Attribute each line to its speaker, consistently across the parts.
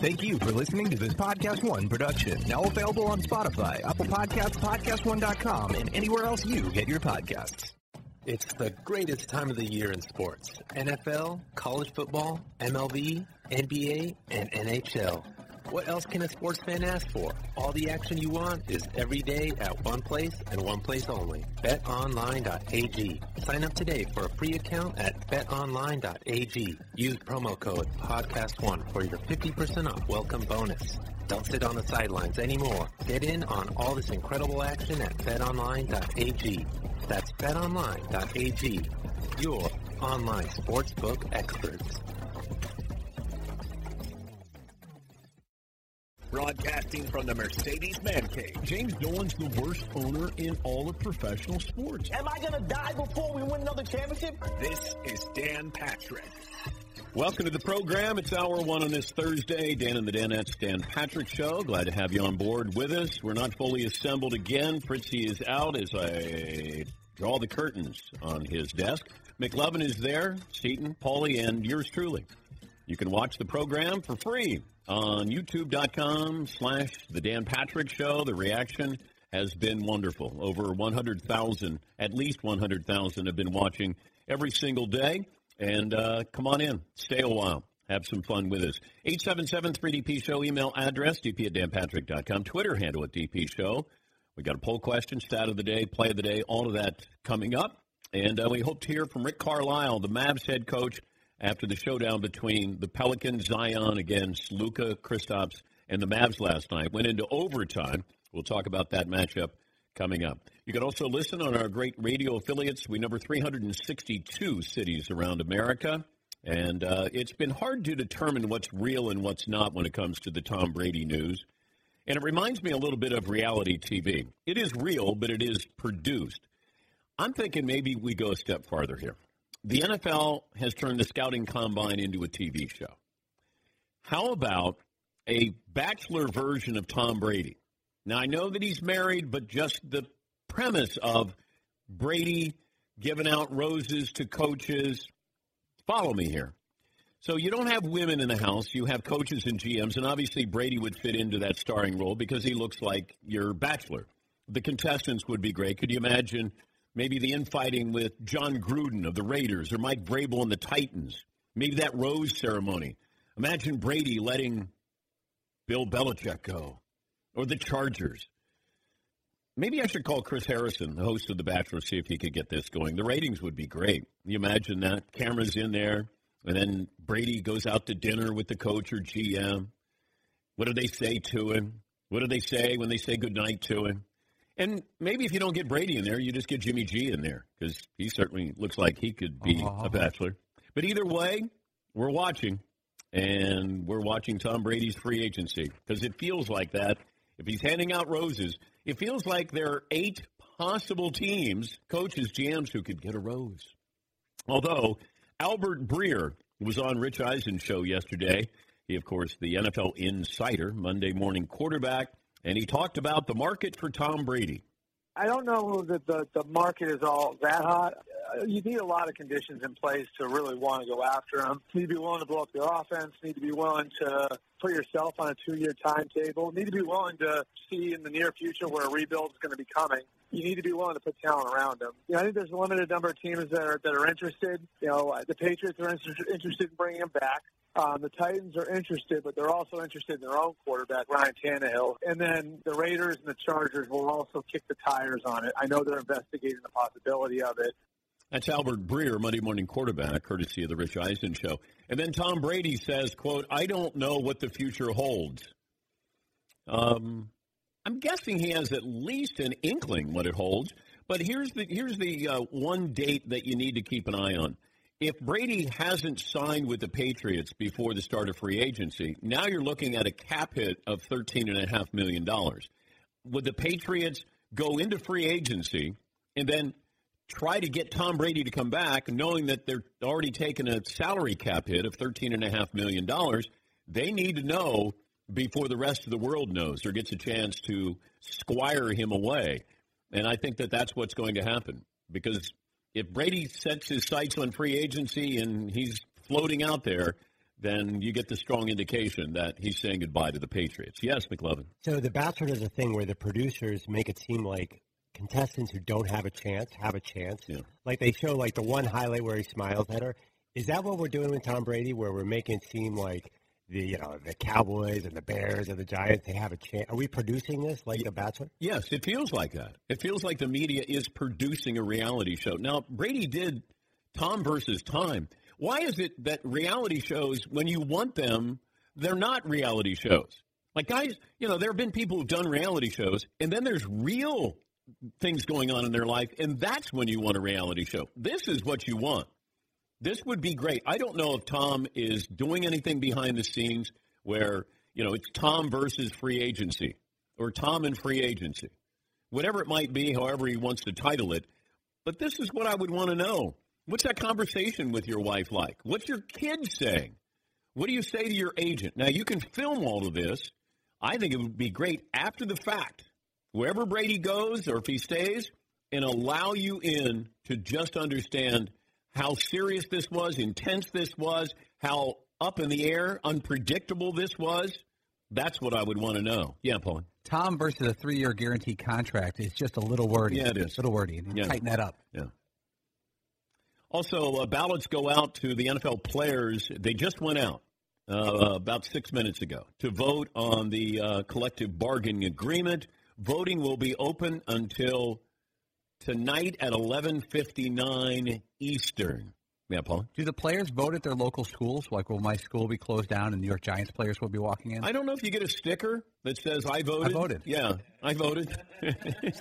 Speaker 1: Thank you for listening to this Podcast One production. Now available on Spotify, Apple Podcasts, PodcastOne.com, and anywhere else you get your podcasts.
Speaker 2: It's the greatest time of the year in sports. NFL, college football, MLB, NBA, and NHL. What else can a sports fan ask for? All the action you want is every day at one place and one place only. BetOnline.ag. Sign up today for a free account at BetOnline.ag. Use promo code PODCAST1 for your 50% off welcome bonus. Don't sit on the sidelines anymore. Get in on all this incredible action at BetOnline.ag. That's BetOnline.ag. Your online sportsbook experts.
Speaker 3: Broadcasting from the Mercedes Man Cave.
Speaker 4: James Dolan's the worst owner in all of professional sports.
Speaker 5: Am I going to die before we win another championship?
Speaker 3: This is Dan Patrick.
Speaker 4: Welcome to the program. It's hour one on this Thursday. Dan and the Danettes, Dan Patrick Show. Glad to have you on board with us. We're not fully assembled again. Fritzy is out as I draw the curtains on his desk. McLovin is there, Seaton, Paulie, and yours truly. You can watch the program for free on youtube.com slash the Dan Patrick Show. The reaction has been wonderful. Over 100,000, at least 100,000 have been watching every single day. And uh, come on in, stay a while, have some fun with us. 877-3DP Show, email address, dp at danpatrick.com, Twitter handle at DP Show. We got a poll question, stat of the day, play of the day, all of that coming up. And uh, we hope to hear from Rick Carlisle, the Mavs head coach, after the showdown between the Pelicans, Zion against Luka Kristaps, and the Mavs last night. Went into overtime. We'll talk about that matchup coming up. You can also listen on our great radio affiliates. We number 362 cities around America. And uh, it's been hard to determine what's real and what's not when it comes to the Tom Brady news. And it reminds me a little bit of reality TV. It is real, but it is produced. I'm thinking maybe we go a step farther here. The NFL has turned the scouting combine into a TV show. How about a bachelor version of Tom Brady? Now, I know that he's married, but just the premise of Brady giving out roses to coaches. Follow me here. So you don't have women in the house, you have coaches and GMs, and obviously Brady would fit into that starring role because he looks like your bachelor. The contestants would be great. Could you imagine maybe the infighting with Jon Gruden of the Raiders or Mike Vrabel and the Titans? Maybe that rose ceremony. Imagine Brady letting Bill Belichick go or the Chargers. Maybe I should call Chris Harrison, the host of The Bachelor, see if he could get this going. The ratings would be great. You imagine that? Cameras in there, and then Brady goes out to dinner with the coach or GM. What do they say to him? What do they say when they say goodnight to him? And maybe if you don't get Brady in there, you just get Jimmy G in there because he certainly looks like he could be uh-huh. a bachelor. But either way, we're watching, and we're watching Tom Brady's free agency because it feels like that. If he's handing out roses, it feels like there are eight possible teams, coaches, GMs who could get a rose. Although Albert Breer was on Rich Eisen's show yesterday. He, of course, the NFL insider, Monday morning quarterback, and he talked about the market for Tom Brady.
Speaker 6: I don't know that the, the market is all that hot. Uh, you need a lot of conditions in place to really want to go after them. You need to be willing to blow up your offense. You need to be willing to put yourself on a two-year timetable. You need to be willing to see in the near future where a rebuild is going to be coming. You need to be willing to put talent around them. You know, I think there's a limited number of teams that are that are interested. You know, the Patriots are interested in bringing him back. Um, the Titans are interested, but they're also interested in their own quarterback, Ryan Tannehill. And then the Raiders and the Chargers will also kick the tires on it. I know they're investigating the possibility of it.
Speaker 4: That's Albert Breer, Monday Morning Quarterback, courtesy of the Rich Eisen Show. And then Tom Brady says, quote, I don't know what the future holds. Um, I'm guessing he has at least an inkling what it holds. But here's the here's the uh, one date that you need to keep an eye on. If Brady hasn't signed with the Patriots before the start of free agency, now you're looking at a cap hit of thirteen and a half million dollars. Would the Patriots go into free agency and then try to get Tom Brady to come back, knowing that they're already taking a salary cap hit of $13.5 million, they need to know before the rest of the world knows or gets a chance to squire him away. And I think that that's what's going to happen because if Brady sets his sights on free agency and he's floating out there, then you get the strong indication that he's saying goodbye to the Patriots. Yes, McLovin.
Speaker 7: So the Bachelor does a thing where the producers make it seem like contestants who don't have a chance have a chance.
Speaker 4: Yeah.
Speaker 7: Like they show like the one highlight where he smiles at her. Is that what we're doing with Tom Brady, where we're making it seem like the you know the Cowboys and the Bears and the Giants they have a chance? Are we producing this like the Bachelor?
Speaker 4: Yes, it feels like that. It feels like the media is producing a reality show. Now, Brady did Tom versus Time. Why is it that reality shows, when you want them, they're not reality shows? Like, guys, you know, there have been people who've done reality shows, and then there's real things going on in their life, and that's when you want a reality show. This is what you want. This would be great. I don't know if Tom is doing anything behind the scenes where, you know, it's Tom versus free agency or Tom and free agency, whatever it might be, however he wants to title it. But this is what I would want to know. What's that conversation with your wife like? What's your kid saying? What do you say to your agent? Now, you can film all of this. I think it would be great after the fact, wherever Brady goes or if he stays, and allow you in to just understand how serious this was, intense this was, how up in the air, unpredictable this was. That's what I would want to know. Yeah, Paul.
Speaker 8: Tom versus a three-year guarantee contract is just a little wordy.
Speaker 4: Yeah, it is.
Speaker 8: A little wordy.
Speaker 4: Yeah.
Speaker 8: Tighten that up.
Speaker 4: Yeah. Also, uh, ballots go out to the NFL players. They just went out uh, about six minutes ago to vote on the uh, collective bargaining agreement. Voting will be open until tonight at 11:59 Eastern. Yeah, Paul.
Speaker 8: Do the players vote at their local schools? Like, will my school be closed down and New York Giants players will be walking in?
Speaker 4: I don't know if you get a sticker that says "I voted."
Speaker 8: I voted.
Speaker 4: Yeah, I voted.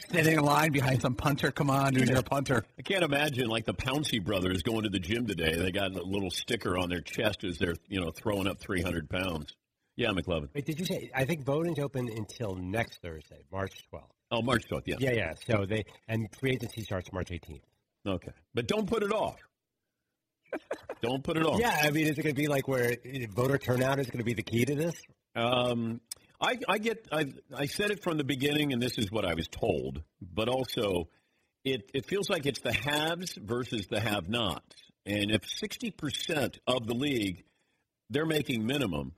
Speaker 8: Standing in line behind some punter. Come on, dude, you're a punter.
Speaker 4: I can't imagine like the Pouncey brothers going to the gym today. They got a little sticker on their chest as they're you know throwing up 300 pounds. Yeah, McLovin.
Speaker 7: Wait, did you say? I think voting's open until next Thursday, March 12th.
Speaker 4: Oh, March 12th. Yeah.
Speaker 7: Yeah, yeah. So they and free agency starts March 18th.
Speaker 4: Okay, but don't put it off. don't put it off.
Speaker 7: Yeah, I mean, is it going to be like where voter turnout is going to be the key to this?
Speaker 4: Um, I, I get. I, I said it from the beginning, and this is what I was told. But also, it it feels like it's the haves versus the have-nots. And if sixty percent of the league they're making minimum,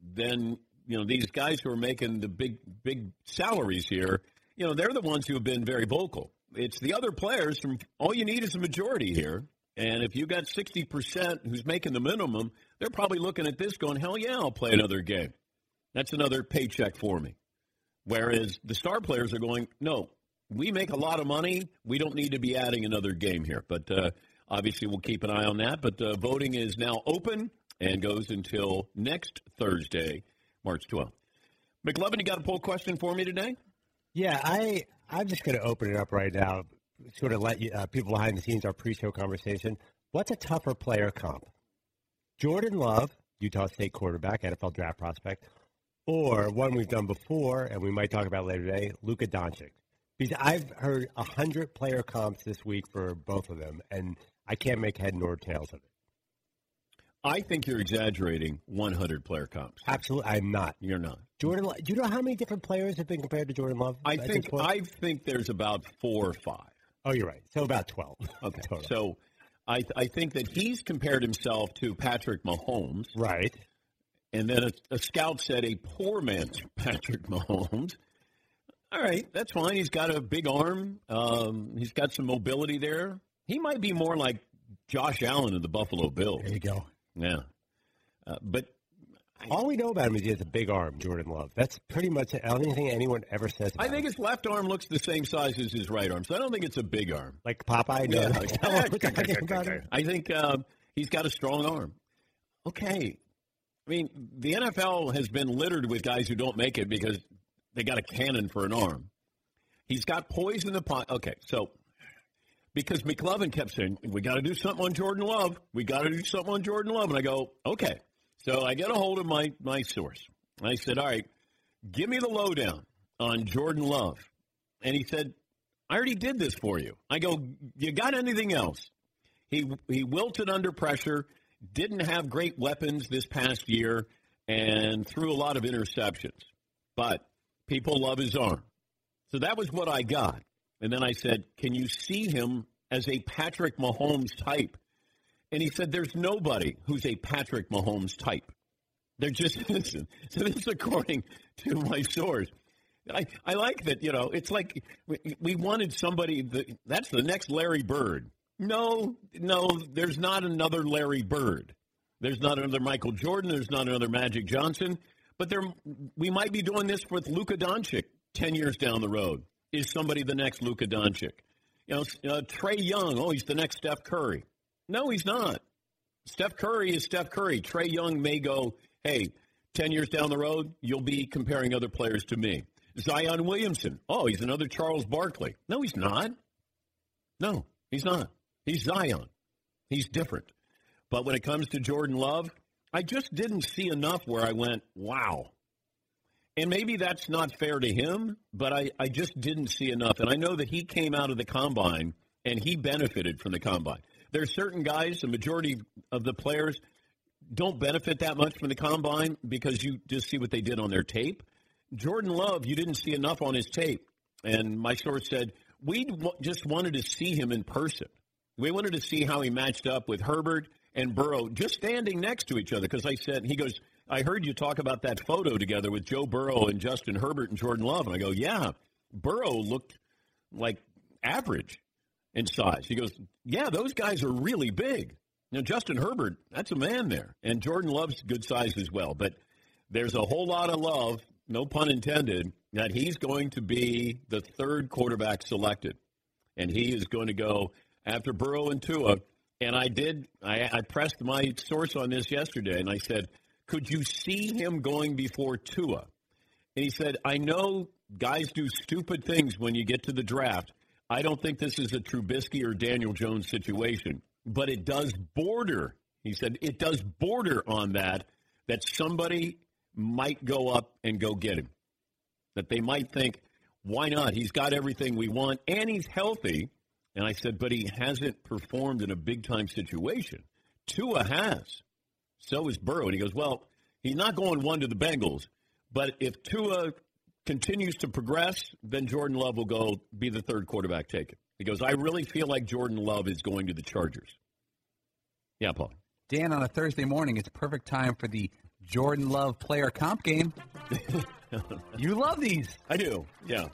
Speaker 4: then you know these guys who are making the big big salaries here, you know they're the ones who have been very vocal. It's the other players from. All you need is a majority here. And if you got sixty percent who's making the minimum, they're probably looking at this going, "Hell yeah, I'll play another game." That's another paycheck for me. Whereas the star players are going, no, we make a lot of money. We don't need to be adding another game here. But uh, obviously, we'll keep an eye on that. But uh, voting is now open and goes until next Thursday, March 12th. McLovin, you got a poll question for me today?
Speaker 7: Yeah, I I'm just going to open it up right now, sort of let you, uh, people behind the scenes our pre-show conversation. What's a tougher player comp? Jordan Love, Utah State quarterback, NFL draft prospect, or one we've done before and we might talk about later today, Luka Doncic. Because I've heard hundred player comps this week for both of them, and I can't make head nor tails of it.
Speaker 4: I think you're exaggerating 100 player comps.
Speaker 7: Absolutely, I'm not.
Speaker 4: You're not.
Speaker 7: Jordan, Lo- do you know how many different players have been compared to Jordan Love?
Speaker 4: I think? I think there's about four or five.
Speaker 7: Oh, you're right. So about twelve.
Speaker 4: Okay.
Speaker 7: total.
Speaker 4: So I I think that he's compared himself to Patrick Mahomes.
Speaker 7: right.
Speaker 4: And then a, a scout said a poor man's Patrick Mahomes. All right, that's fine. He's got a big arm. Um, he's got some mobility there. He might be more like Josh Allen of the Buffalo Bills.
Speaker 8: There you go.
Speaker 4: Yeah. Uh, but
Speaker 7: All we know about him is he has a big arm, Jordan Love. That's pretty much it. I don't think anyone ever says.
Speaker 4: I think
Speaker 7: him.
Speaker 4: his left arm looks the same size as his right arm, so I don't think it's a big arm.
Speaker 7: like Popeye. No,
Speaker 4: Yeah.
Speaker 7: that's not what we're talking about.
Speaker 4: I think uh, he's got a strong arm. Okay. I mean, the NFL has been littered with guys who don't make it because they got a cannon for an arm. He's got poise in the pot. Okay, so because McLovin kept saying, we got to do something on Jordan Love. We got to do something on Jordan Love. And I go, okay. So I get a hold of my, my source. I said, all right, give me the lowdown on Jordan Love. And he said, I already did this for you. I go, you got anything else? He he wilted under pressure, didn't have great weapons this past year, and threw a lot of interceptions. But people love his arm. So that was what I got. And then I said, Can you see him as a Patrick Mahomes type? And he said, There's nobody who's a Patrick Mahomes type. They're just listen. So this is according to my source. I, I like that, you know, it's like we, we wanted somebody that, that's the next Larry Bird. No, no, there's not another Larry Bird. There's not another Michael Jordan. There's not another Magic Johnson. But there, we might be doing this with Luka Doncic 10 years down the road. Is somebody the next Luka Doncic? You know, uh, Trae Young, oh, he's the next Steph Curry. No, he's not. Steph Curry is Steph Curry. Trae Young may go, hey, 10 years down the road, you'll be comparing other players to me. Zion Williamson, oh, he's another Charles Barkley. No, he's not. No, he's not. He's Zion. He's different. But when it comes to Jordan Love, I just didn't see enough where I went, wow. And maybe that's not fair to him, but I, I just didn't see enough. And I know that he came out of the combine and he benefited from the combine. There are certain guys, the majority of the players don't benefit that much from the combine because you just see what they did on their tape. Jordan Love, you didn't see enough on his tape. And my source said, we just wanted to see him in person. We wanted to see how he matched up with Herbert and Burrow just standing next to each other. Because I said, he goes, I heard you talk about that photo together with Joe Burrow and Justin Herbert and Jordan Love. And I go, yeah, Burrow looked like average in size. He goes, yeah, those guys are really big. Now, Justin Herbert, that's a man there. And Jordan Love's good size as well. But there's a whole lot of love, no pun intended, that he's going to be the third quarterback selected. And he is going to go after Burrow and Tua. And I did, I, I pressed my source on this yesterday, and I said, could you see him going before Tua? And he said, I know guys do stupid things when you get to the draft. I don't think this is a Trubisky or Daniel Jones situation, but it does border. He said it does border on that that somebody might go up and go get him. That they might think, why not? He's got everything we want and he's healthy. And I said, but he hasn't performed in a big time situation. Tua has. So is Burrow. And he goes, well, he's not going one to the Bengals, but if Tua continues to progress, then Jordan Love will go be the third quarterback taken. He goes, I really feel like Jordan Love is going to the Chargers. Yeah, Paul.
Speaker 8: Dan, on a Thursday morning, it's perfect time for the Jordan Love player comp game. you love these.
Speaker 4: I do. Yeah.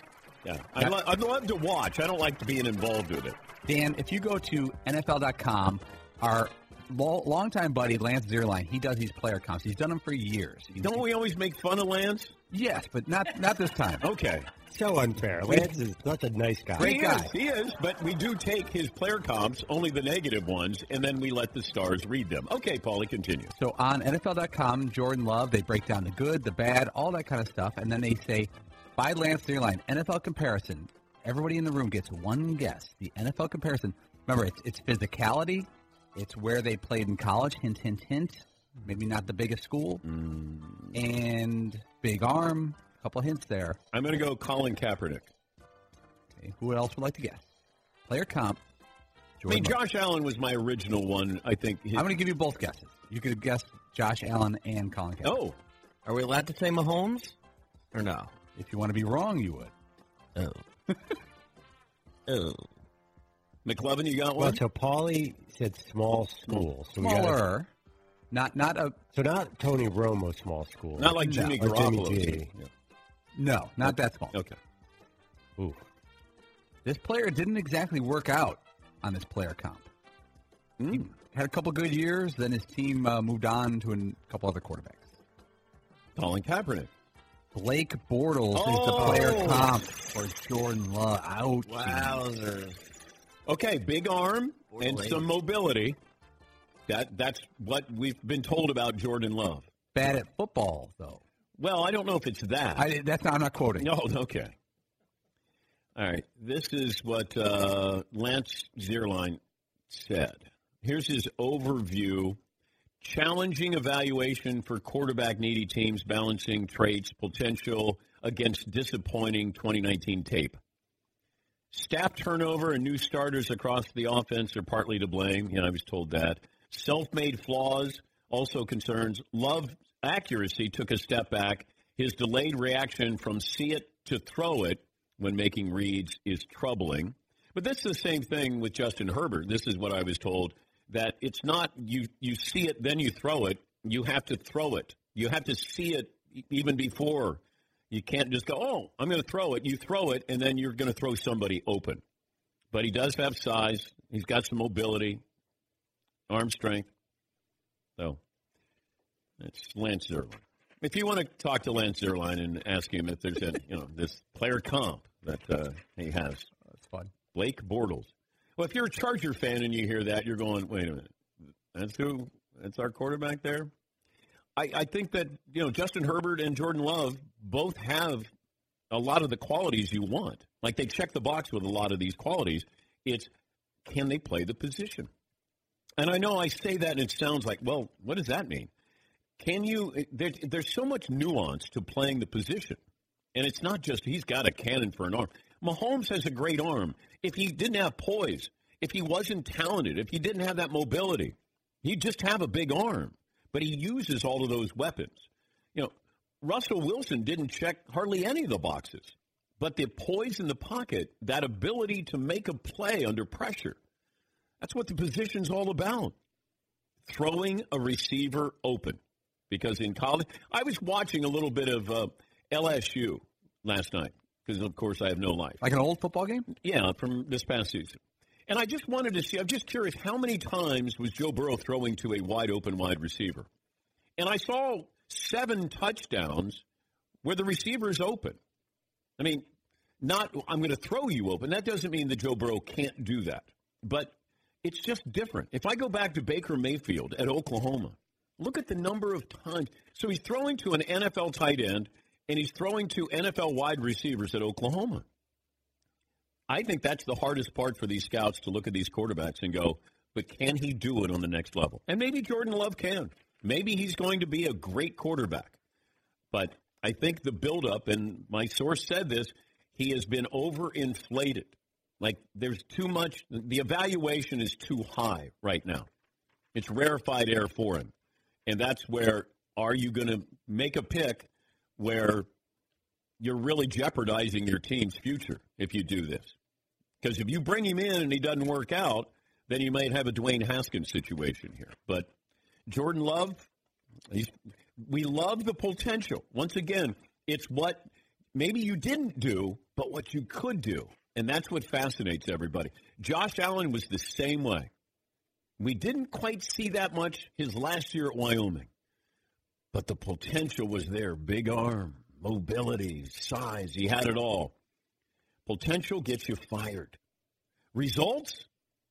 Speaker 4: Yeah. I, lo- I love to watch. I don't like to being involved with it.
Speaker 8: Dan, if you go to NFL.com, our longtime buddy Lance Zierlein, he does these player comps. He's done them for years. He's-
Speaker 4: Don't we always make fun of Lance?
Speaker 8: Yes, but not not this time.
Speaker 4: Okay.
Speaker 7: So unfair. Lance is such a nice guy.
Speaker 8: Great
Speaker 4: he
Speaker 8: guy.
Speaker 4: Is, he is, but we do take his player comps, only the negative ones, and then we let the stars read them. Okay, Paulie, continue.
Speaker 8: So on NFL.com, Jordan Love, they break down the good, the bad, all that kind of stuff, and then they say, by Lance Zierlein, NFL comparison. Everybody in the room gets one guess. The NFL comparison. Remember, it's, it's physicality. It's where they played in college. Hint, hint, hint. Maybe not the biggest school. And big arm. A couple hints there.
Speaker 4: I'm going to go Colin Kaepernick.
Speaker 8: Okay, who else would like to guess? Player comp.
Speaker 4: I mean,
Speaker 8: Jordan Love.
Speaker 4: Josh Allen was my original one. I think. His,
Speaker 8: I'm going to give you both guesses. You could guess Josh Allen and Colin Kaepernick.
Speaker 4: oh,
Speaker 9: Are we allowed to say Mahomes or no?
Speaker 8: If you want to be wrong, you would.
Speaker 9: Oh. oh.
Speaker 4: McLovin, you got one?
Speaker 7: Well,
Speaker 4: one?
Speaker 7: so Paulie said small school. So we gotta-
Speaker 8: Smaller. Not not a
Speaker 7: so not Tony Romo small school.
Speaker 4: Not like
Speaker 8: No,
Speaker 4: Jimmy
Speaker 7: Jimmy G.
Speaker 4: Yeah.
Speaker 8: no, not that small.
Speaker 4: Okay.
Speaker 7: Ooh.
Speaker 8: This player didn't exactly work out on this player comp. He had a couple good years, then his team uh, moved on to a couple other quarterbacks.
Speaker 4: Colin Kaepernick.
Speaker 8: Blake Bortles is the
Speaker 4: Oh.
Speaker 8: player comp for Jordan Love. Ouch.
Speaker 9: Wowzers.
Speaker 4: Okay, big arm and some mobility. That that's what we've been told about Jordan Love.
Speaker 8: Bad at football, though.
Speaker 4: Well, I don't know if it's that.
Speaker 8: I, that's not, I'm not quoting.
Speaker 4: No, okay. All right. This is what uh, Lance Zierlein said. Here's his overview. Challenging evaluation for quarterback needy teams, balancing traits, potential against disappointing 2019 tape. Staff turnover and new starters across the offense are partly to blame. I was told that. Self made flaws also concerns. Love accuracy took a step back. His delayed reaction from see it to throw it when making reads is troubling. But this is the same thing with Justin Herbert. This is what I was told. that it's not you you see it then you throw it. You have to throw it. You have to see it even before. You can't just go, "Oh, I'm going to throw it." You throw it and then you're going to throw somebody open. But he does have size. He's got some mobility, arm strength. So it's Lance Zierlein. If you want to talk to Lance Zierlein and ask him if there's a you know this player comp that uh, he has,
Speaker 8: That's fun.
Speaker 4: Blake Bortles. Well, if you're a Charger fan and you hear that, you're going, wait a minute, that's who? That's our quarterback there. I, I think that you know Justin Herbert and Jordan Love both have a lot of the qualities you want. Like they check the box with a lot of these qualities. It's can they play the position? And I know I say that and it sounds like, well, what does that mean? Can you? There, there's so much nuance to playing the position, and it's not just he's got a cannon for an arm. Mahomes has a great arm. If he didn't have poise, if he wasn't talented, if he didn't have that mobility, he'd just have a big arm. But he uses all of those weapons. You know, Russell Wilson didn't check hardly any of the boxes, but the poise in the pocket, that ability to make a play under pressure, that's what the position's all about. Throwing a receiver open. Because in college, I was watching a little bit of uh, LSU last night because, of course, I have no life.
Speaker 8: Like an old football game?
Speaker 4: Yeah, from this past season. And I just wanted to see, I'm just curious, how many times was Joe Burrow throwing to a wide open wide receiver? And I saw seven touchdowns where the receiver is open. I mean, not, I'm going to throw you open. That doesn't mean that Joe Burrow can't do that. But it's just different. If I go back to Baker Mayfield at Oklahoma, look at the number of times. So he's throwing to an NFL tight end and he's throwing to NFL wide receivers at Oklahoma. I think that's the hardest part for these scouts to look at these quarterbacks and go, but can he do it on the next level? And maybe Jordan Love can. Maybe he's going to be a great quarterback. But I think the buildup, and my source said this, he has been overinflated. Like there's too much, the evaluation is too high right now. It's rarefied air for him. And that's where are you going to make a pick where you're really jeopardizing your team's future if you do this. Because if you bring him in and he doesn't work out, then you might have a Dwayne Haskins situation here. But Jordan Love, we love the potential. Once again, it's what maybe you didn't do, but what you could do. And that's what fascinates everybody. Josh Allen was the same way. We didn't quite see that much his last year at Wyoming, but the potential was there. Big arm, mobility, size. He had it all. Potential gets you fired. Results?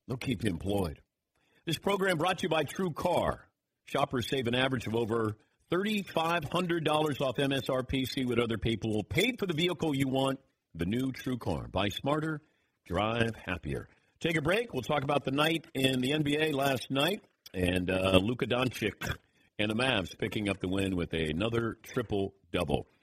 Speaker 4: They'll keep you employed. This program brought to you by True Car. Shoppers save an average of over $3,500 off MSRP. See what other people paid for the vehicle you want. The new True Car. Buy smarter, drive happier. Take a break. We'll talk about the night in the NBA last night and uh, Luka Doncic and the Mavs picking up the win with another triple double.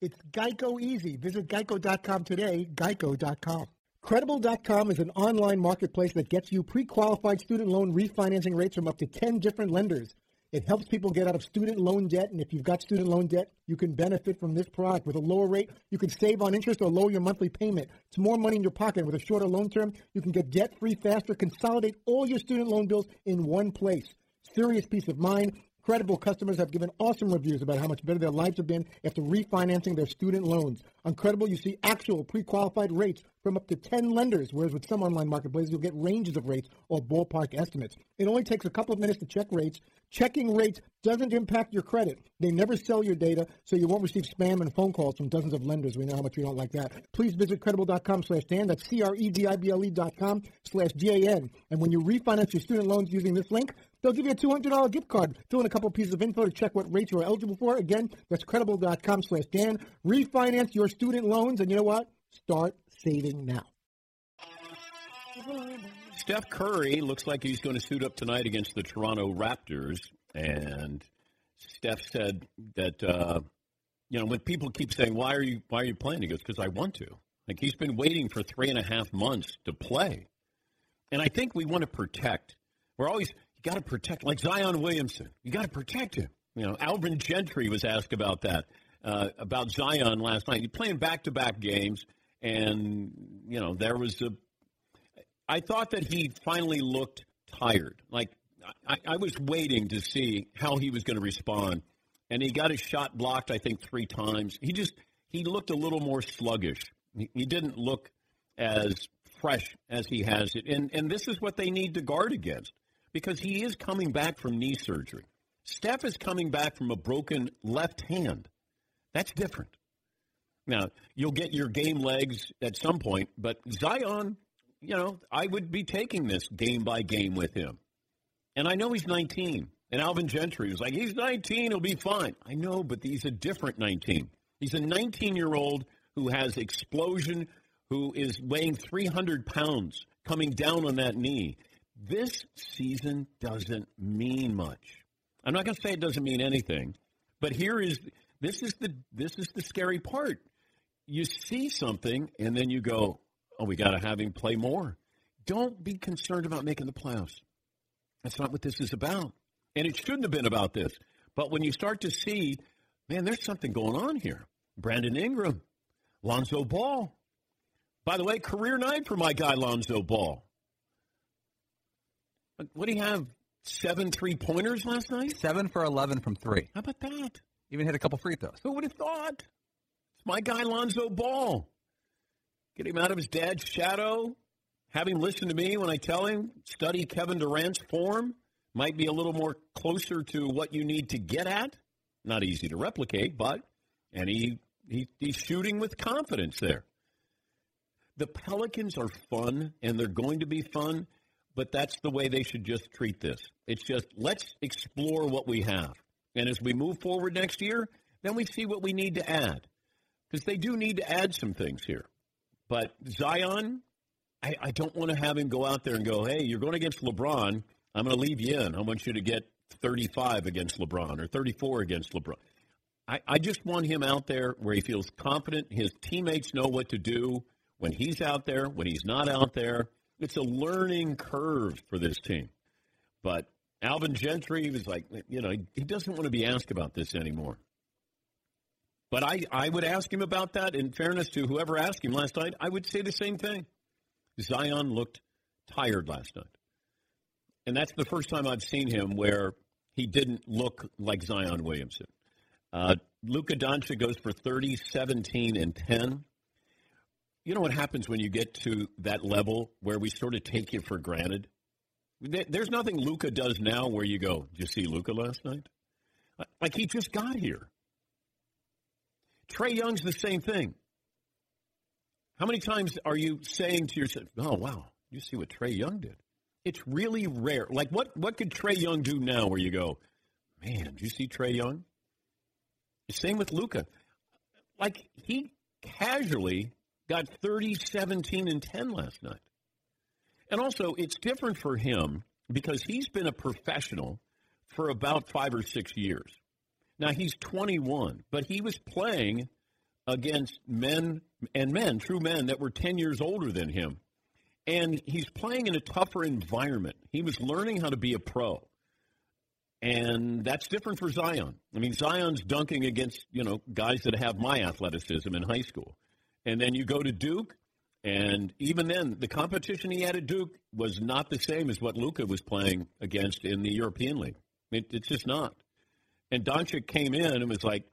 Speaker 10: it's Geico easy. Visit geico.com today, geico.com. Credible.com is an online marketplace that gets you pre-qualified student loan refinancing rates from up to 10 different lenders. It helps people get out of student loan debt, and if you've got student loan debt, you can benefit from this product. With a lower rate, you can save on interest or lower your monthly payment. It's more money in your pocket. With a shorter loan term, you can get debt-free faster, consolidate all your student loan bills in one place. Serious peace of mind. Credible customers have given awesome reviews about how much better their lives have been after refinancing their student loans. On Credible, you see actual pre-qualified rates from up to 10 lenders, whereas with some online marketplaces, you'll get ranges of rates or ballpark estimates. It only takes a couple of minutes to check rates. Checking rates doesn't impact your credit. They never sell your data, so you won't receive spam and phone calls from dozens of lenders. We know how much we don't like that. Please visit credible.com slash Dan. That's C-R-E-D-I-B-L-E dot com slash D-A-N. And when you refinance your student loans using this link, they'll give you a $200 gift card. Fill in a couple pieces of info to check what rates you're eligible for. Again, that's credible.com slash Dan. Refinance your student loans, and you know what? Start saving now.
Speaker 4: Steph Curry looks like he's going to suit up tonight against the Toronto Raptors. And Steph said that, uh, you know, when people keep saying, why are you, why are you playing? He goes, because I want to. Like he's been waiting for three and a half months to play. And I think we want to protect. We're always, you got to protect, like Zion Williamson. You got to protect him. You know, Alvin Gentry was asked about that, uh, about Zion last night. He's playing back to back games. And, you know, there was a, I thought that he finally looked tired. Like, I, I was waiting to see how he was going to respond. And he got his shot blocked, I think, three times. He just, he looked a little more sluggish. He, he didn't look as fresh as he has it. And, and this is what they need to guard against because he is coming back from knee surgery. Steph is coming back from a broken left hand. That's different. Now, you'll get your game legs at some point, but Zion, you know, I would be taking this game by game with him. And I know he's 19. And Alvin Gentry was like, he's 19, he'll be fine. I know, but he's a different 19. He's a 19 year old who has explosion, who is weighing 300 pounds, coming down on that knee. This season doesn't mean much. I'm not going to say it doesn't mean anything, but here is this is the this is the scary part. You see something and then you go, "Oh, we got to have him play more." Don't be concerned about making the playoffs. That's not what this is about. And it shouldn't have been about this. But when you start to see, man, there's something going on here. Brandon Ingram, Lonzo Ball. By the way, career night for my guy Lonzo Ball. What do you have? Seven three pointers last night?
Speaker 8: Seven for 11 from three.
Speaker 4: How about that?
Speaker 8: Even hit a couple free throws.
Speaker 4: Who would have thought? It's my guy Lonzo Ball. Get him out of his dad's shadow. Have him listen to me when I tell him study Kevin Durant's form. Might be a little more closer to what you need to get at. Not easy to replicate, but and he, he he's shooting with confidence there. The Pelicans are fun and they're going to be fun, but that's the way they should just treat this. It's just let's explore what we have. And as we move forward next year, then we see what we need to add. Because they do need to add some things here. But Zion, I, I don't want to have him go out there and go, hey, you're going against LeBron. I'm going to leave you in. I want you to get 35 against LeBron or 34 against LeBron. I, I just want him out there where he feels confident. His teammates know what to do when he's out there, when he's not out there. It's a learning curve for this team. But Alvin Gentry was like, you know, he doesn't want to be asked about this anymore. But I, I would ask him about that. In fairness to whoever asked him last night, I would say the same thing. Zion looked tired last night. And that's the first time I've seen him where he didn't look like Zion Williamson. Uh, Luka Doncic goes for 30, 17, and 10. You know what happens when you get to that level where we sort of take you for granted? There's nothing Luka does now where you go, did you see Luka last night? Like he just got here. Trae Young's the same thing. How many times are you saying to yourself, oh, wow, you see what Trae Young did? It's really rare. Like, what, what could Trae Young do now where you go, man, do you see Trae Young? Same with Luka. Like, he casually got 30, 17, and 10 last night. And also, it's different for him because he's been a professional for about five or six years. Now, he's 21, but he was playing against men and men, true men that were 10 years older than him. And he's playing in a tougher environment. He was learning how to be a pro. And that's different for Zion. I mean, Zion's dunking against, you know, guys that have my athleticism in high school. And then you go to Duke, and even then, the competition he had at Duke was not the same as what Luka was playing against in the European League. It, it's just not. And Doncic came in and was like,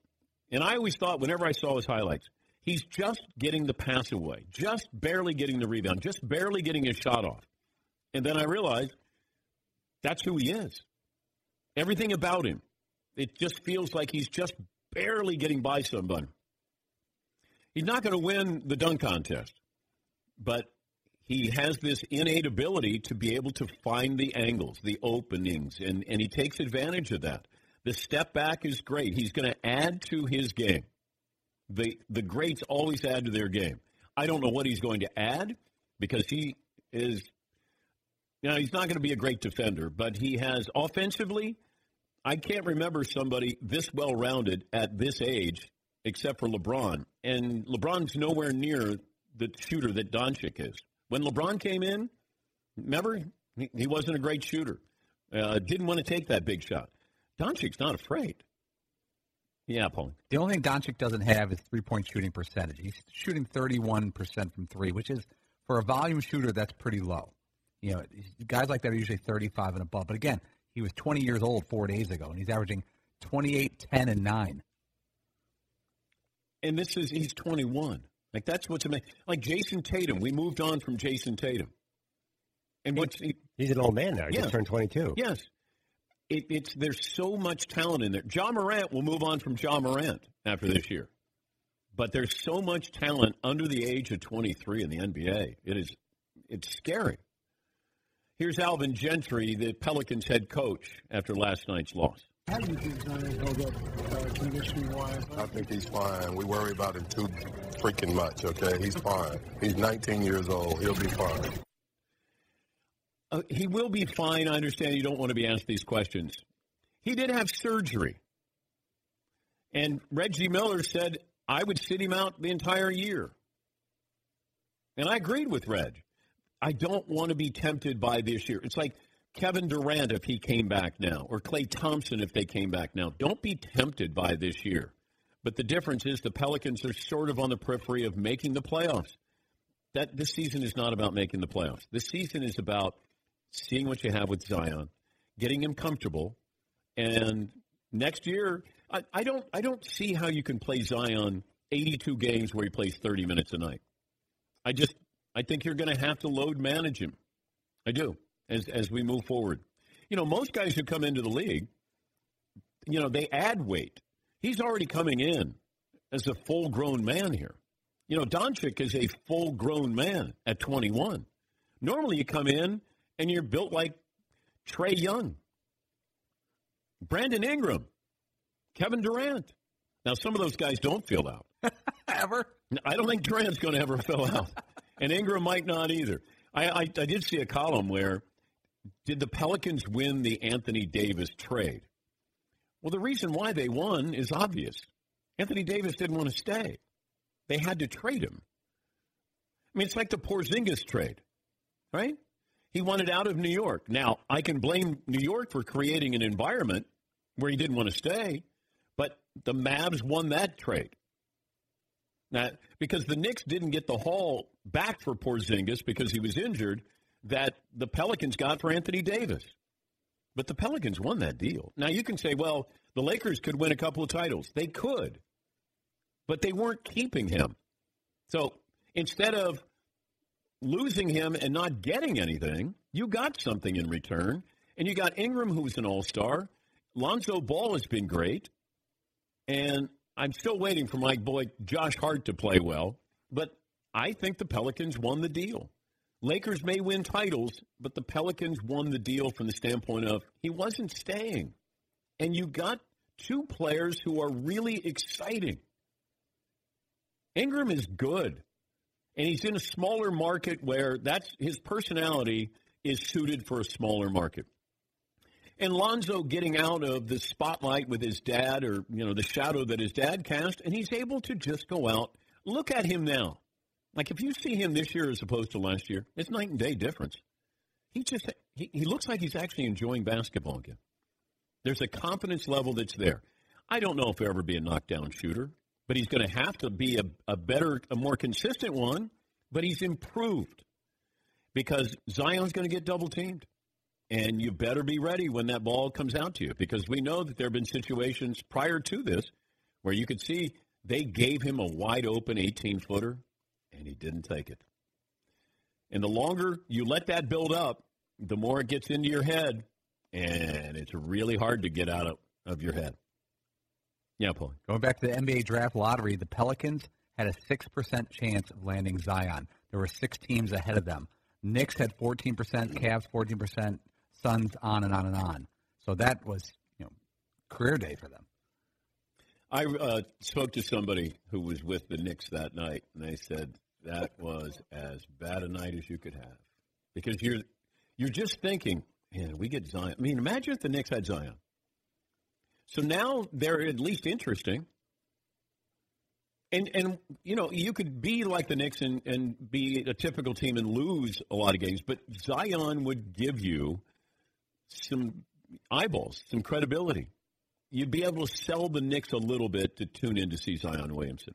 Speaker 4: and I always thought whenever I saw his highlights, he's just getting the pass away, just barely getting the rebound, just barely getting his shot off. And then I realized that's who he is. Everything about him, it just feels like he's just barely getting by somebody. He's not going to win the dunk contest, but he has this innate ability to be able to find the angles, the openings, and, and he takes advantage of that. The step back is great. He's going to add to his game. The the greats always add to their game. I don't know what he's going to add because he is Now, he's not going to be a great defender, but he has offensively, I can't remember somebody this well rounded at this age except for LeBron. And LeBron's nowhere near the shooter that Doncic is. When LeBron came in, remember, he, wasn't a great shooter. Uh, didn't want to take that big shot. Doncic's not afraid. Yeah, Paul.
Speaker 8: The only thing Doncic doesn't have is three point shooting percentage. He's shooting 31% from three, which is, for a volume shooter, that's pretty low. You know, guys like that are usually 35 and above. But again, he was 20 years old four days ago, and he's averaging 28, 10, and 9.
Speaker 4: And this is, he's 21. Like, that's what's amazing. Like Jayson Tatum, we moved on from Jayson Tatum. And what's he,
Speaker 7: He's an old man now. He
Speaker 4: Yeah.
Speaker 7: just turned 22.
Speaker 4: Yes. It, it's there's so much talent in there. Ja Morant will move on from Ja Morant after this year, but there's so much talent under the age of 23 in the NBA. It is it's scary. Here's Alvin Gentry, the Pelicans head coach, after last night's loss.
Speaker 11: How do you think Zion held up uh, conditioning-wise?
Speaker 12: I think he's fine. We worry about him too freaking much, okay? He's fine. He's 19 years old. He'll be fine.
Speaker 4: Uh, he will be fine. I understand you don't want to be asked these questions. He did have surgery. And Reggie Miller said, I would sit him out the entire year. And I agreed with Reg. I don't want to be tempted by this year. It's like Kevin Durant if he came back now, or Klay Thompson if they came back now. Don't be tempted by this year. But the difference is the Pelicans are sort of on the periphery of making the playoffs. That this season is not about making the playoffs. This season is about seeing what you have with Zion, getting him comfortable, and next year, I, I don't I don't see how you can play Zion 82 games where he plays 30 minutes a night. I just I think you're going to have to load manage him. I do as as we move forward. You know, most guys who come into the league, you know, they add weight. He's already coming in as a full grown man here. You know, Doncic is a full grown man at 21. Normally, you come in and you're built like Trae Young, Brandon Ingram, Kevin Durant. Now, some of those guys don't fill out.
Speaker 8: Ever?
Speaker 4: I don't think Durant's going to ever fill out, and Ingram might not either. I, I, I did see a column where did the Pelicans win the Anthony Davis trade? Well, the reason why they won is obvious. Anthony Davis didn't want to stay. They had to trade him. I mean, it's like the Porzingis trade, right? He wanted out of New York. Now, I can blame New York for creating an environment where he didn't want to stay, but the Mavs won that trade. Now, because the Knicks didn't get the haul back for Porzingis because he was injured that the Pelicans got for Anthony Davis. But the Pelicans won that deal. Now, you can say, well, the Lakers could win a couple of titles. They could, but they weren't keeping him. So instead of losing him and not getting anything, you got something in return. And you got Ingram, who's an all star. Lonzo Ball has been great. And I'm still waiting for my boy Josh Hart to play well. But I think the Pelicans won the deal. Lakers may win titles, but the Pelicans won the deal from the standpoint of he wasn't staying. And you got two players who are really exciting. Ingram is good. And he's in a smaller market where that's his personality is suited for a smaller market. And Lonzo getting out of the spotlight with his dad or, you know, the shadow that his dad cast, and he's able to just go out. Look at him now. Like if you see him this year as opposed to last year, it's night and day difference. He just he, he looks like he's actually enjoying basketball again. There's a confidence level that's there. I don't know if he'll ever be a knockdown shooter, but he's going to have to be a, a better, a more consistent one. But he's improved because Zion's going to get double teamed. And you better be ready when that ball comes out to you because we know that there have been situations prior to this where you could see they gave him a wide open 18 footer and he didn't take it. And the longer you let that build up, the more it gets into your head, and it's really hard to get out of, of your head. Yeah, Paul.
Speaker 8: Going back to the NBA draft lottery, the Pelicans had a 6% chance of landing Zion. There were six teams ahead of them. Knicks had 14%, Cavs 14%, Suns on and on and on. So that was, you know, career day for them.
Speaker 4: I uh, spoke to somebody who was with the Knicks that night, and they said that was as bad a night as you could have because you're You're just thinking, man, we get Zion. I mean, imagine if the Knicks had Zion. So now they're at least interesting. And and you know you could be like the Knicks and, and be a typical team and lose a lot of games, but Zion would give you some eyeballs, some credibility. You'd be able to sell the Knicks a little bit to tune in to see Zion Williamson.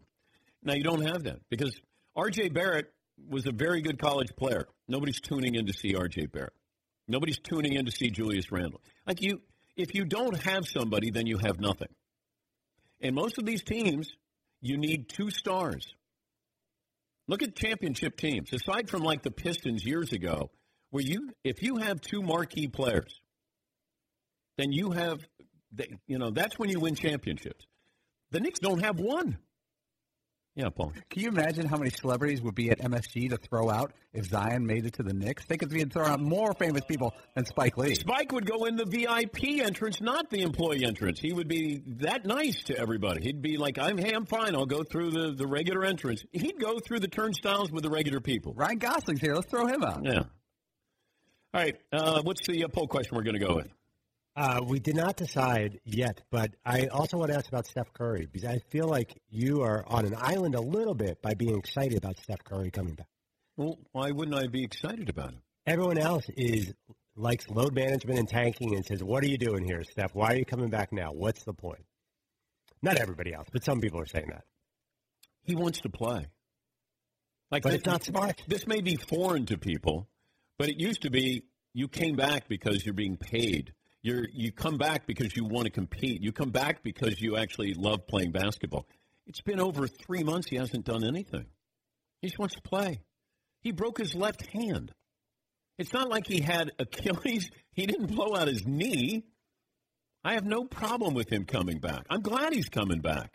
Speaker 4: Now you don't have that because R.J. Barrett was a very good college player. Nobody's tuning in to see R.J. Barrett. Nobody's tuning in to see Julius Randle. Like you, if you don't have somebody, then you have nothing. And most of these teams, you need two stars. Look at championship teams. Aside from like the Pistons years ago, where you, if you have two marquee players, then you have, you know, that's when you win championships. The Knicks don't have one. Yeah, Paul.
Speaker 8: Can you imagine how many celebrities would be at MSG to throw out if Zion made it to the Knicks? They could be throwing out more famous people than Spike Lee.
Speaker 4: Spike would go in the VIP entrance, not the employee entrance. He would be that nice to everybody. He'd be like, "I'm hey, I'm fine. I'll go through the, the regular entrance." He'd go through the turnstiles with the regular people.
Speaker 8: Ryan Gosling's here. Let's throw him out.
Speaker 4: Yeah. All right. Uh, what's the uh, poll question we're going to go with?
Speaker 7: Uh, we did not decide yet, but I also want to ask about Steph Curry because I feel like you are on an island a little bit by being excited about Steph Curry coming back.
Speaker 4: Well, why wouldn't I be excited about him?
Speaker 7: Everyone else is likes load management and tanking and says, "What are you doing here, Steph? Why are you coming back now? What's the point?" Not everybody else, but some people are saying that.
Speaker 4: He wants to play. Like,
Speaker 7: but
Speaker 4: this,
Speaker 7: it's not smart.
Speaker 4: This may be foreign to people, but it used to be you came back because you're being paid you're you come back because you want to compete. You come back because you actually love playing basketball. It's been over three months. He hasn't done anything. He just wants to play. He broke his left hand. It's not like he had Achilles. He didn't blow out his knee. I have no problem with him coming back. I'm glad he's coming back.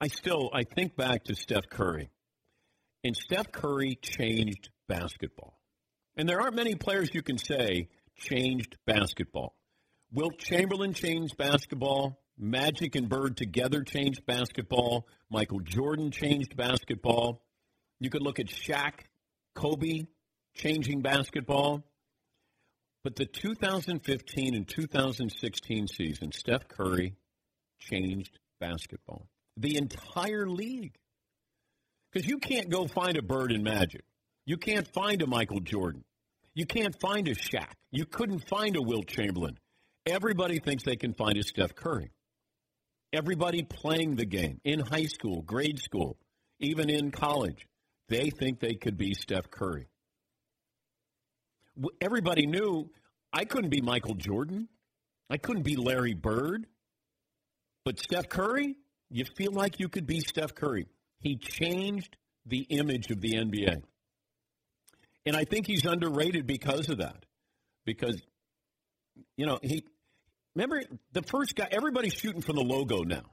Speaker 4: I still I think back to Steph Curry. And Steph Curry changed basketball. And there aren't many players you can say changed basketball. Wilt Chamberlain changed basketball. Magic and Bird together changed basketball. Michael Jordan changed basketball. You could look at Shaq, Kobe changing basketball. But the 2015 and 2016 season, Steph Curry changed basketball. The entire league. Because you can't go find a Bird in Magic. You can't find a Michael Jordan. You can't find a Shaq. You couldn't find a Wilt Chamberlain. Everybody thinks they can find a Steph Curry. Everybody playing the game in high school, grade school, even in college, they think they could be Steph Curry. Everybody knew I couldn't be Michael Jordan. I couldn't be Larry Bird. But Steph Curry, you feel like you could be Steph Curry. He changed the image of the NBA. And I think he's underrated because of that. Because, you know, he, remember the first guy, everybody's shooting from the logo now.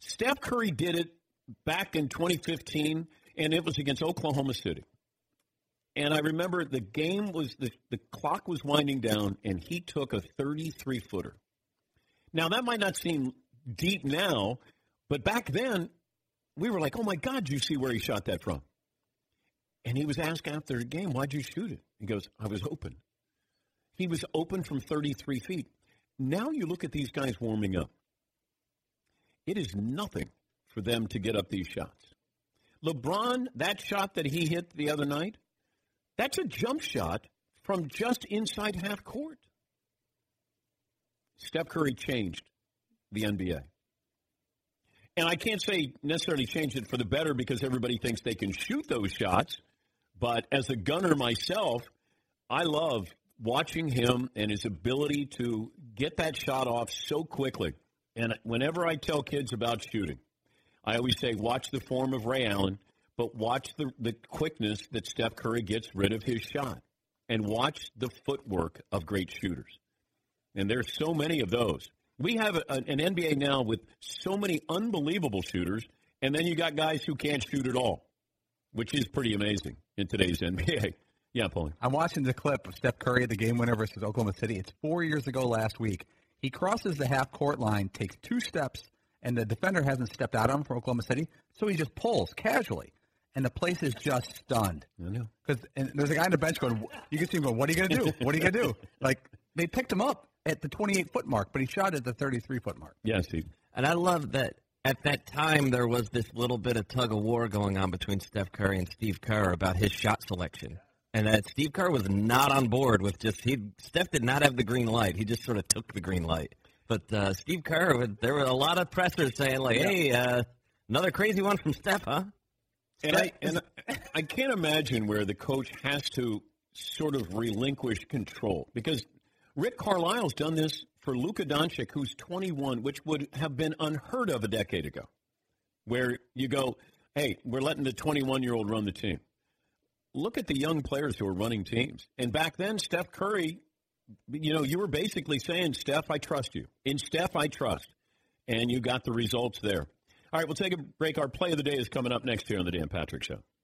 Speaker 4: Steph Curry did it back in 2015, and it was against Oklahoma City. And I remember the game was, the, the clock was winding down, and he took a 33 footer. Now, that might not seem deep now, but back then, we were like, oh my God, you see where he shot that from? And he was asked after the game, why'd you shoot it? He goes, I was open. He was open from 33 feet. Now you look at these guys warming up. It is nothing for them to get up these shots. LeBron, that shot that he hit the other night, that's a jump shot from just inside half court. Steph Curry changed the NBA. And I can't say necessarily changed it for the better because everybody thinks they can shoot those shots. But as a gunner myself, I love watching him and his ability to get that shot off so quickly. And whenever I tell kids about shooting, I always say, watch the form of Ray Allen, but watch the, the quickness that Steph Curry gets rid of his shot. And watch the footwork of great shooters. And there's so many of those. We have a, an NBA now with so many unbelievable shooters, and then you got guys who can't shoot at all which is pretty amazing in today's NBA. Yeah, Paulie.
Speaker 8: I'm watching the clip of Steph Curry at the game winner versus Oklahoma City. It's four years ago last week. He crosses the half court line, takes two steps, and the defender hasn't stepped out on him for Oklahoma City, so he just pulls casually. and the place is just stunned.
Speaker 4: I know.
Speaker 8: Because there's a guy on the bench going, you can see him going, what are you going to do? What are you going to do? Like, they picked him up at the 28 foot mark, but he shot at the 33 foot mark.
Speaker 4: Yes, he.
Speaker 9: And I love that at that time there was this little bit of tug of war going on between Steph Curry and Steve Kerr about his shot selection. And that Steve Kerr was not on board with just he Steph did not have the green light. He just sort of took the green light. But uh, Steve Kerr, there were a lot of pressers saying like, "Hey, uh, another crazy one from Steph, huh?"
Speaker 4: And I and I can't imagine where the coach has to sort of relinquish control because Rick Carlisle's done this for Luka Doncic, who's 21, which would have been unheard of a decade ago. Where you go, hey, we're letting the 21 year old run the team. Look at the young players who are running teams. And back then, Steph Curry, you know, you were basically saying, Steph, I trust you. In Steph, I trust. And you got the results there. All right, we'll take a break. Our play of the day is coming up next here on the Dan Patrick Show.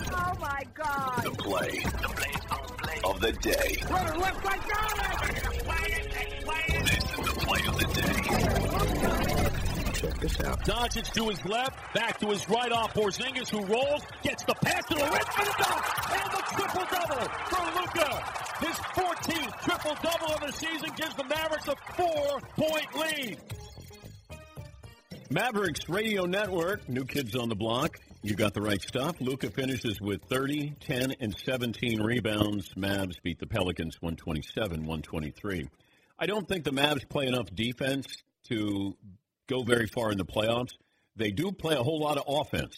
Speaker 13: Oh my God!
Speaker 3: The play, the play, of the day.
Speaker 13: Runner left, I got it!
Speaker 3: This is the play of the day.
Speaker 4: Check this out.
Speaker 14: Doncic to his left, back to his right off Porzingis who rolls, gets the pass to the rim for the dunk, and the triple double for Luka. His 14th triple double of the season gives the Mavericks a four point lead.
Speaker 4: Mavericks Radio Network, New Kids on the Block. You got the right stuff. Luka finishes with 30, 10, and 17 rebounds. Mavs beat the Pelicans 127 123. I don't think the Mavs play enough defense to go very far in the playoffs. They do play a whole lot of offense,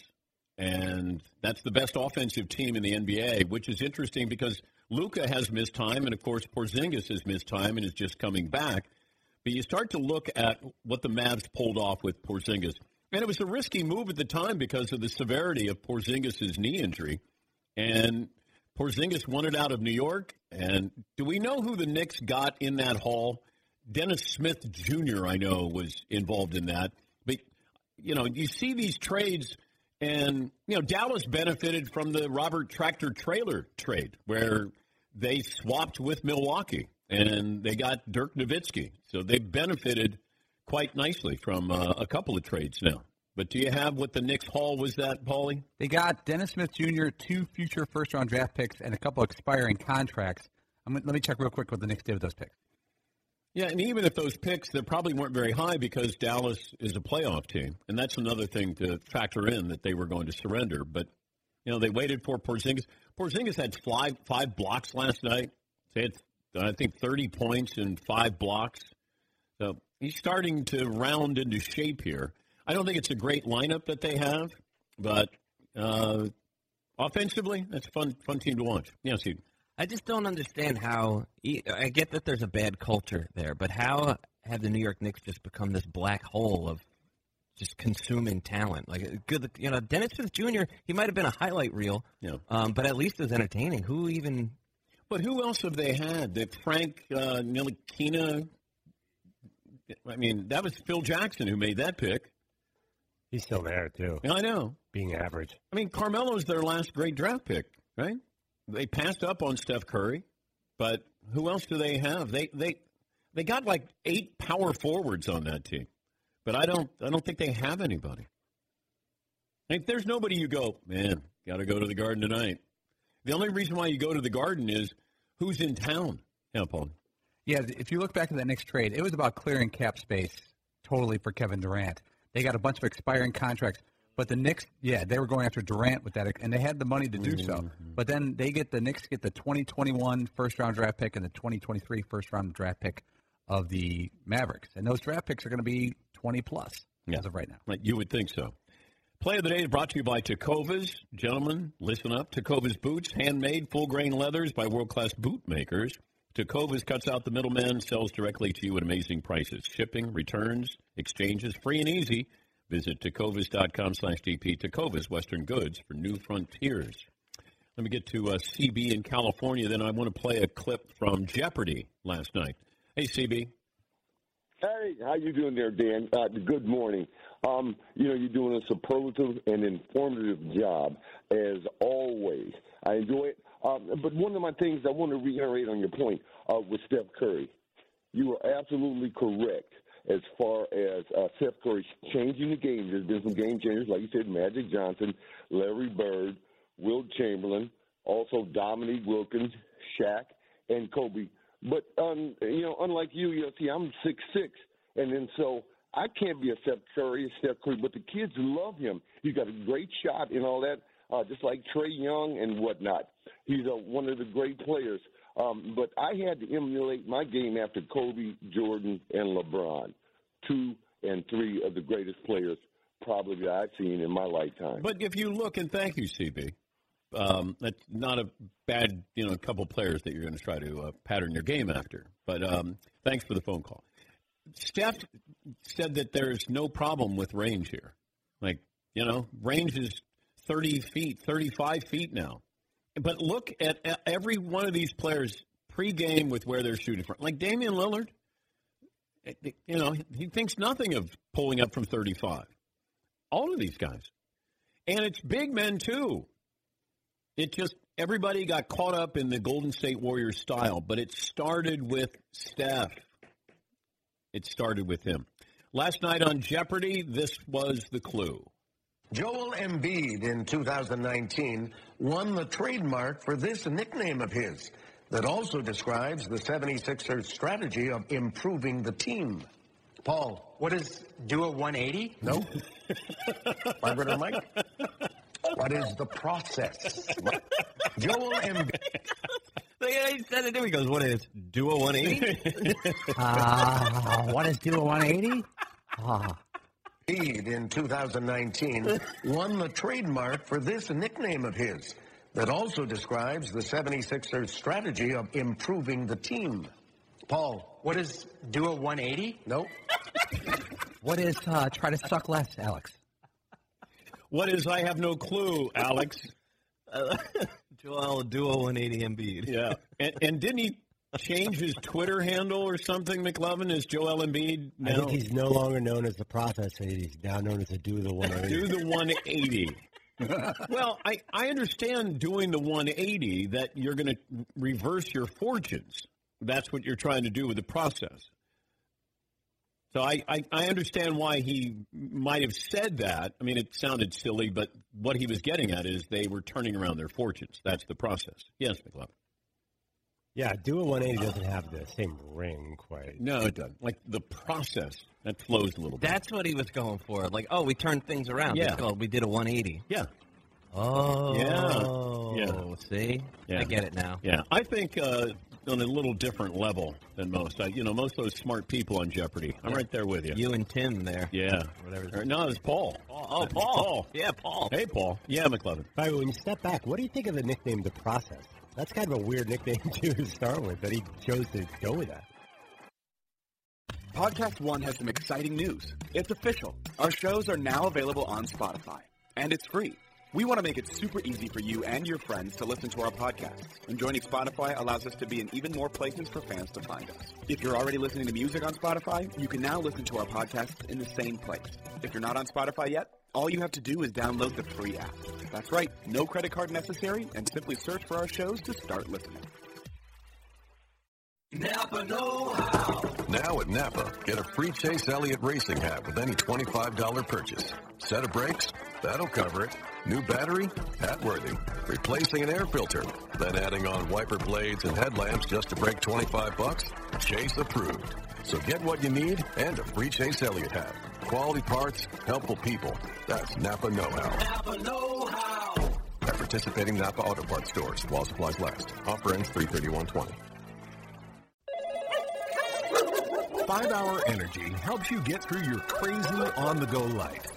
Speaker 4: and that's the best offensive team in the NBA, which is interesting because Luka has missed time, and of course, Porzingis has missed time and is just coming back. But you start to look at what the Mavs pulled off with Porzingis. And it was a risky move at the time because of the severity of Porzingis' knee injury. And Porzingis wanted out of New York. And do we know who the Knicks got in that haul? Dennis Smith Jr., I know, was involved in that. But, you know, you see these trades, and, you know, Dallas benefited from the Robert Tractor Traylor trade where they swapped with Milwaukee and they got Dirk Nowitzki. So they benefited quite nicely from uh, a couple of trades now. But do you have what the Knicks haul was that, Paulie?
Speaker 8: They got Dennis Smith Jr., two future first round draft picks, and a couple expiring contracts. I'm, let me check real quick what the Knicks did with those picks.
Speaker 4: Yeah, and even if those picks, they probably weren't very high because Dallas is a playoff team, and that's another thing to factor in that they were going to surrender. But you know, they waited for Porzingis. Porzingis had five five blocks last night. They had, I think, thirty points and five blocks. So he's starting to round into shape here. I don't think it's a great lineup that they have, but uh, offensively, that's a fun fun team to watch. Yes, you.
Speaker 9: I just don't understand how. I get that there's a bad culture there, but how have the New York Knicks just become this black hole of just consuming talent? Like, good, you know, Dennis Smith Jr. He might have been a highlight reel,
Speaker 4: yeah.
Speaker 9: um, but at least it was entertaining. Who even?
Speaker 4: But who else have they had? That Frank uh, Ntilikina. I mean, that was Phil Jackson who made that pick.
Speaker 7: He's still there too.
Speaker 4: I know,
Speaker 7: being average.
Speaker 4: I mean, Carmelo's their last great draft pick, right? They passed up on Steph Curry, but who else do they have? They they they got like eight power forwards on that team, but I don't I don't think they have anybody. If there's nobody, you go, man, got to go to the Garden tonight. The only reason why you go to the Garden is who's in town. Yeah, Paul.
Speaker 8: Yeah, if you look back at that Knicks trade, it was about clearing cap space totally for Kevin Durant. They got a bunch of expiring contracts. But the Knicks, yeah, they were going after Durant with that, and they had the money to do
Speaker 4: Mm-hmm.
Speaker 8: so. But then they get the Knicks get the 2021 first round draft pick and the 2023 first round draft pick of the Mavericks, and those draft picks are going to be 20 plus as of right now.
Speaker 4: You would think so. Play of the day is brought to you by Tecovas. Gentlemen, listen up. Tecovas boots, handmade, full grain leathers by world class boot makers. Tecovas cuts out the middleman, sells directly to you at amazing prices. Shipping, returns, exchanges, free and easy. Visit tecovas.com slash DP. Tecovas Western Goods for new frontiers. Let me get to uh, CB in California. Then I want to play a clip from Jeopardy last night. Hey, CB.
Speaker 15: Hey, how you doing there, Dan? Uh, good morning. Um, you know, you're doing a superlative and informative job as always. I enjoy it. Um, but one of my things I want to reiterate on your point uh, with Steph Curry. You are absolutely correct as far as uh, Steph Curry changing the game. There's been some game changers, like you said, Magic Johnson, Larry Bird, Will Chamberlain, also Dominique Wilkins, Shaq, and Kobe. But um, you know, unlike you, you know, see, I'm six six, and then so I can't be a Steph Curry, Steph Curry, but the kids love him. He's got a great shot and all that, uh, just like Trae Young and whatnot. He's a, one of the great players. Um, but I had to emulate my game after Kobe, Jordan, and LeBron, two and three of the greatest players probably that I've seen in my lifetime.
Speaker 4: But if you look, and thank you, CB, um, that's not a bad, you know, couple players that you're going to try to uh, pattern your game after. But um, thanks for the phone call. Steph said that there's no problem with range here. Like, you know, range is 30 feet, 35 feet now. But look at every one of these players pregame with where they're shooting from. Like Damian Lillard, eh, eh, you know, he thinks nothing of pulling up from 35. All of these guys. And it's big men, too. It just, everybody got caught up in the Golden State Warriors style, but it started with Steph. It started with him. Last night on Jeopardy, this was the clue.
Speaker 16: Joel Embiid in 2019 won the trademark for this nickname of his that also describes the 76ers strategy of improving the team. Paul.
Speaker 17: What is do a 180?
Speaker 16: No. My brother Mike. What is the process? Joel Embiid.
Speaker 9: He said it. He goes, "What is do a 180?"
Speaker 8: Ah, what is do a 180? Ah.
Speaker 16: Embiid in 2019 won the trademark for this nickname of his that also describes the 76ers strategy of improving the team. Paul.
Speaker 17: What is do a 180?
Speaker 16: No.
Speaker 8: What is uh, try to suck less, Alex?
Speaker 4: What is I have no clue, Alex?
Speaker 9: Joel do a 180 Embiid.
Speaker 4: Yeah. And, and didn't he change his Twitter handle or something, McLovin? Is Joel Embiid now?
Speaker 7: I think he's no longer known as the process. He's now known as the do the 180.
Speaker 4: do the 180. well, I, I understand doing the 180 that you're going to reverse your fortunes. That's what you're trying to do with the process. So I, I, I understand why he might have said that. I mean, it sounded silly, but what he was getting at is they were turning around their fortunes. That's the process. Yes, McLovin.
Speaker 7: Yeah, do a 180 doesn't have the same ring quite.
Speaker 4: No, it doesn't. Like the process that flows a little bit.
Speaker 9: That's what he was going for. Like, oh, we turned things around.
Speaker 4: Yeah.
Speaker 9: It's called, we did a 180.
Speaker 4: Yeah.
Speaker 9: Oh.
Speaker 4: Yeah. Yeah.
Speaker 9: See?
Speaker 4: Yeah.
Speaker 9: I get it now.
Speaker 4: Yeah, I think uh, on a little different level than most. I, you know, most of those smart people on Jeopardy. I'm
Speaker 9: Yeah.
Speaker 4: right there with you.
Speaker 9: You and Tim there.
Speaker 4: Yeah.
Speaker 9: Whatever.
Speaker 4: No, it's Paul.
Speaker 9: Oh, Paul.
Speaker 4: Paul.
Speaker 9: Yeah, Paul.
Speaker 4: Hey, Paul. Yeah, McLovin.
Speaker 7: By the way, when you step back, what do you think of the nickname The Process? That's kind of a weird nickname to start with, but he chose to go with that.
Speaker 18: Podcast One has some exciting news. It's official. Our shows are now available on Spotify, and it's free. We want to make it super easy for you and your friends to listen to our podcast. and joining Spotify allows us to be in even more places for fans to find us. If you're already listening to music on Spotify, you can now listen to our podcasts in the same place. If you're not on Spotify yet, all you have to do is download the free app. That's right, no credit card necessary, and simply search for our shows to start listening.
Speaker 3: Napa Know How.
Speaker 12: Now at Napa, get a free Chase Elliott racing hat with any $25 purchase. Set of brakes? That'll cover it. New battery? Hat worthy. Replacing an air filter? Then adding on wiper blades and headlamps just to break 25 bucks? Chase approved. So get what you need and a free Chase Elliott hat. Quality parts, helpful people. That's Napa know-how.
Speaker 3: Napa know-how.
Speaker 12: At participating Napa Auto Parts stores while supplies last. Offer ends 331.20.
Speaker 1: 5-Hour Energy helps you get through your crazy on-the-go life.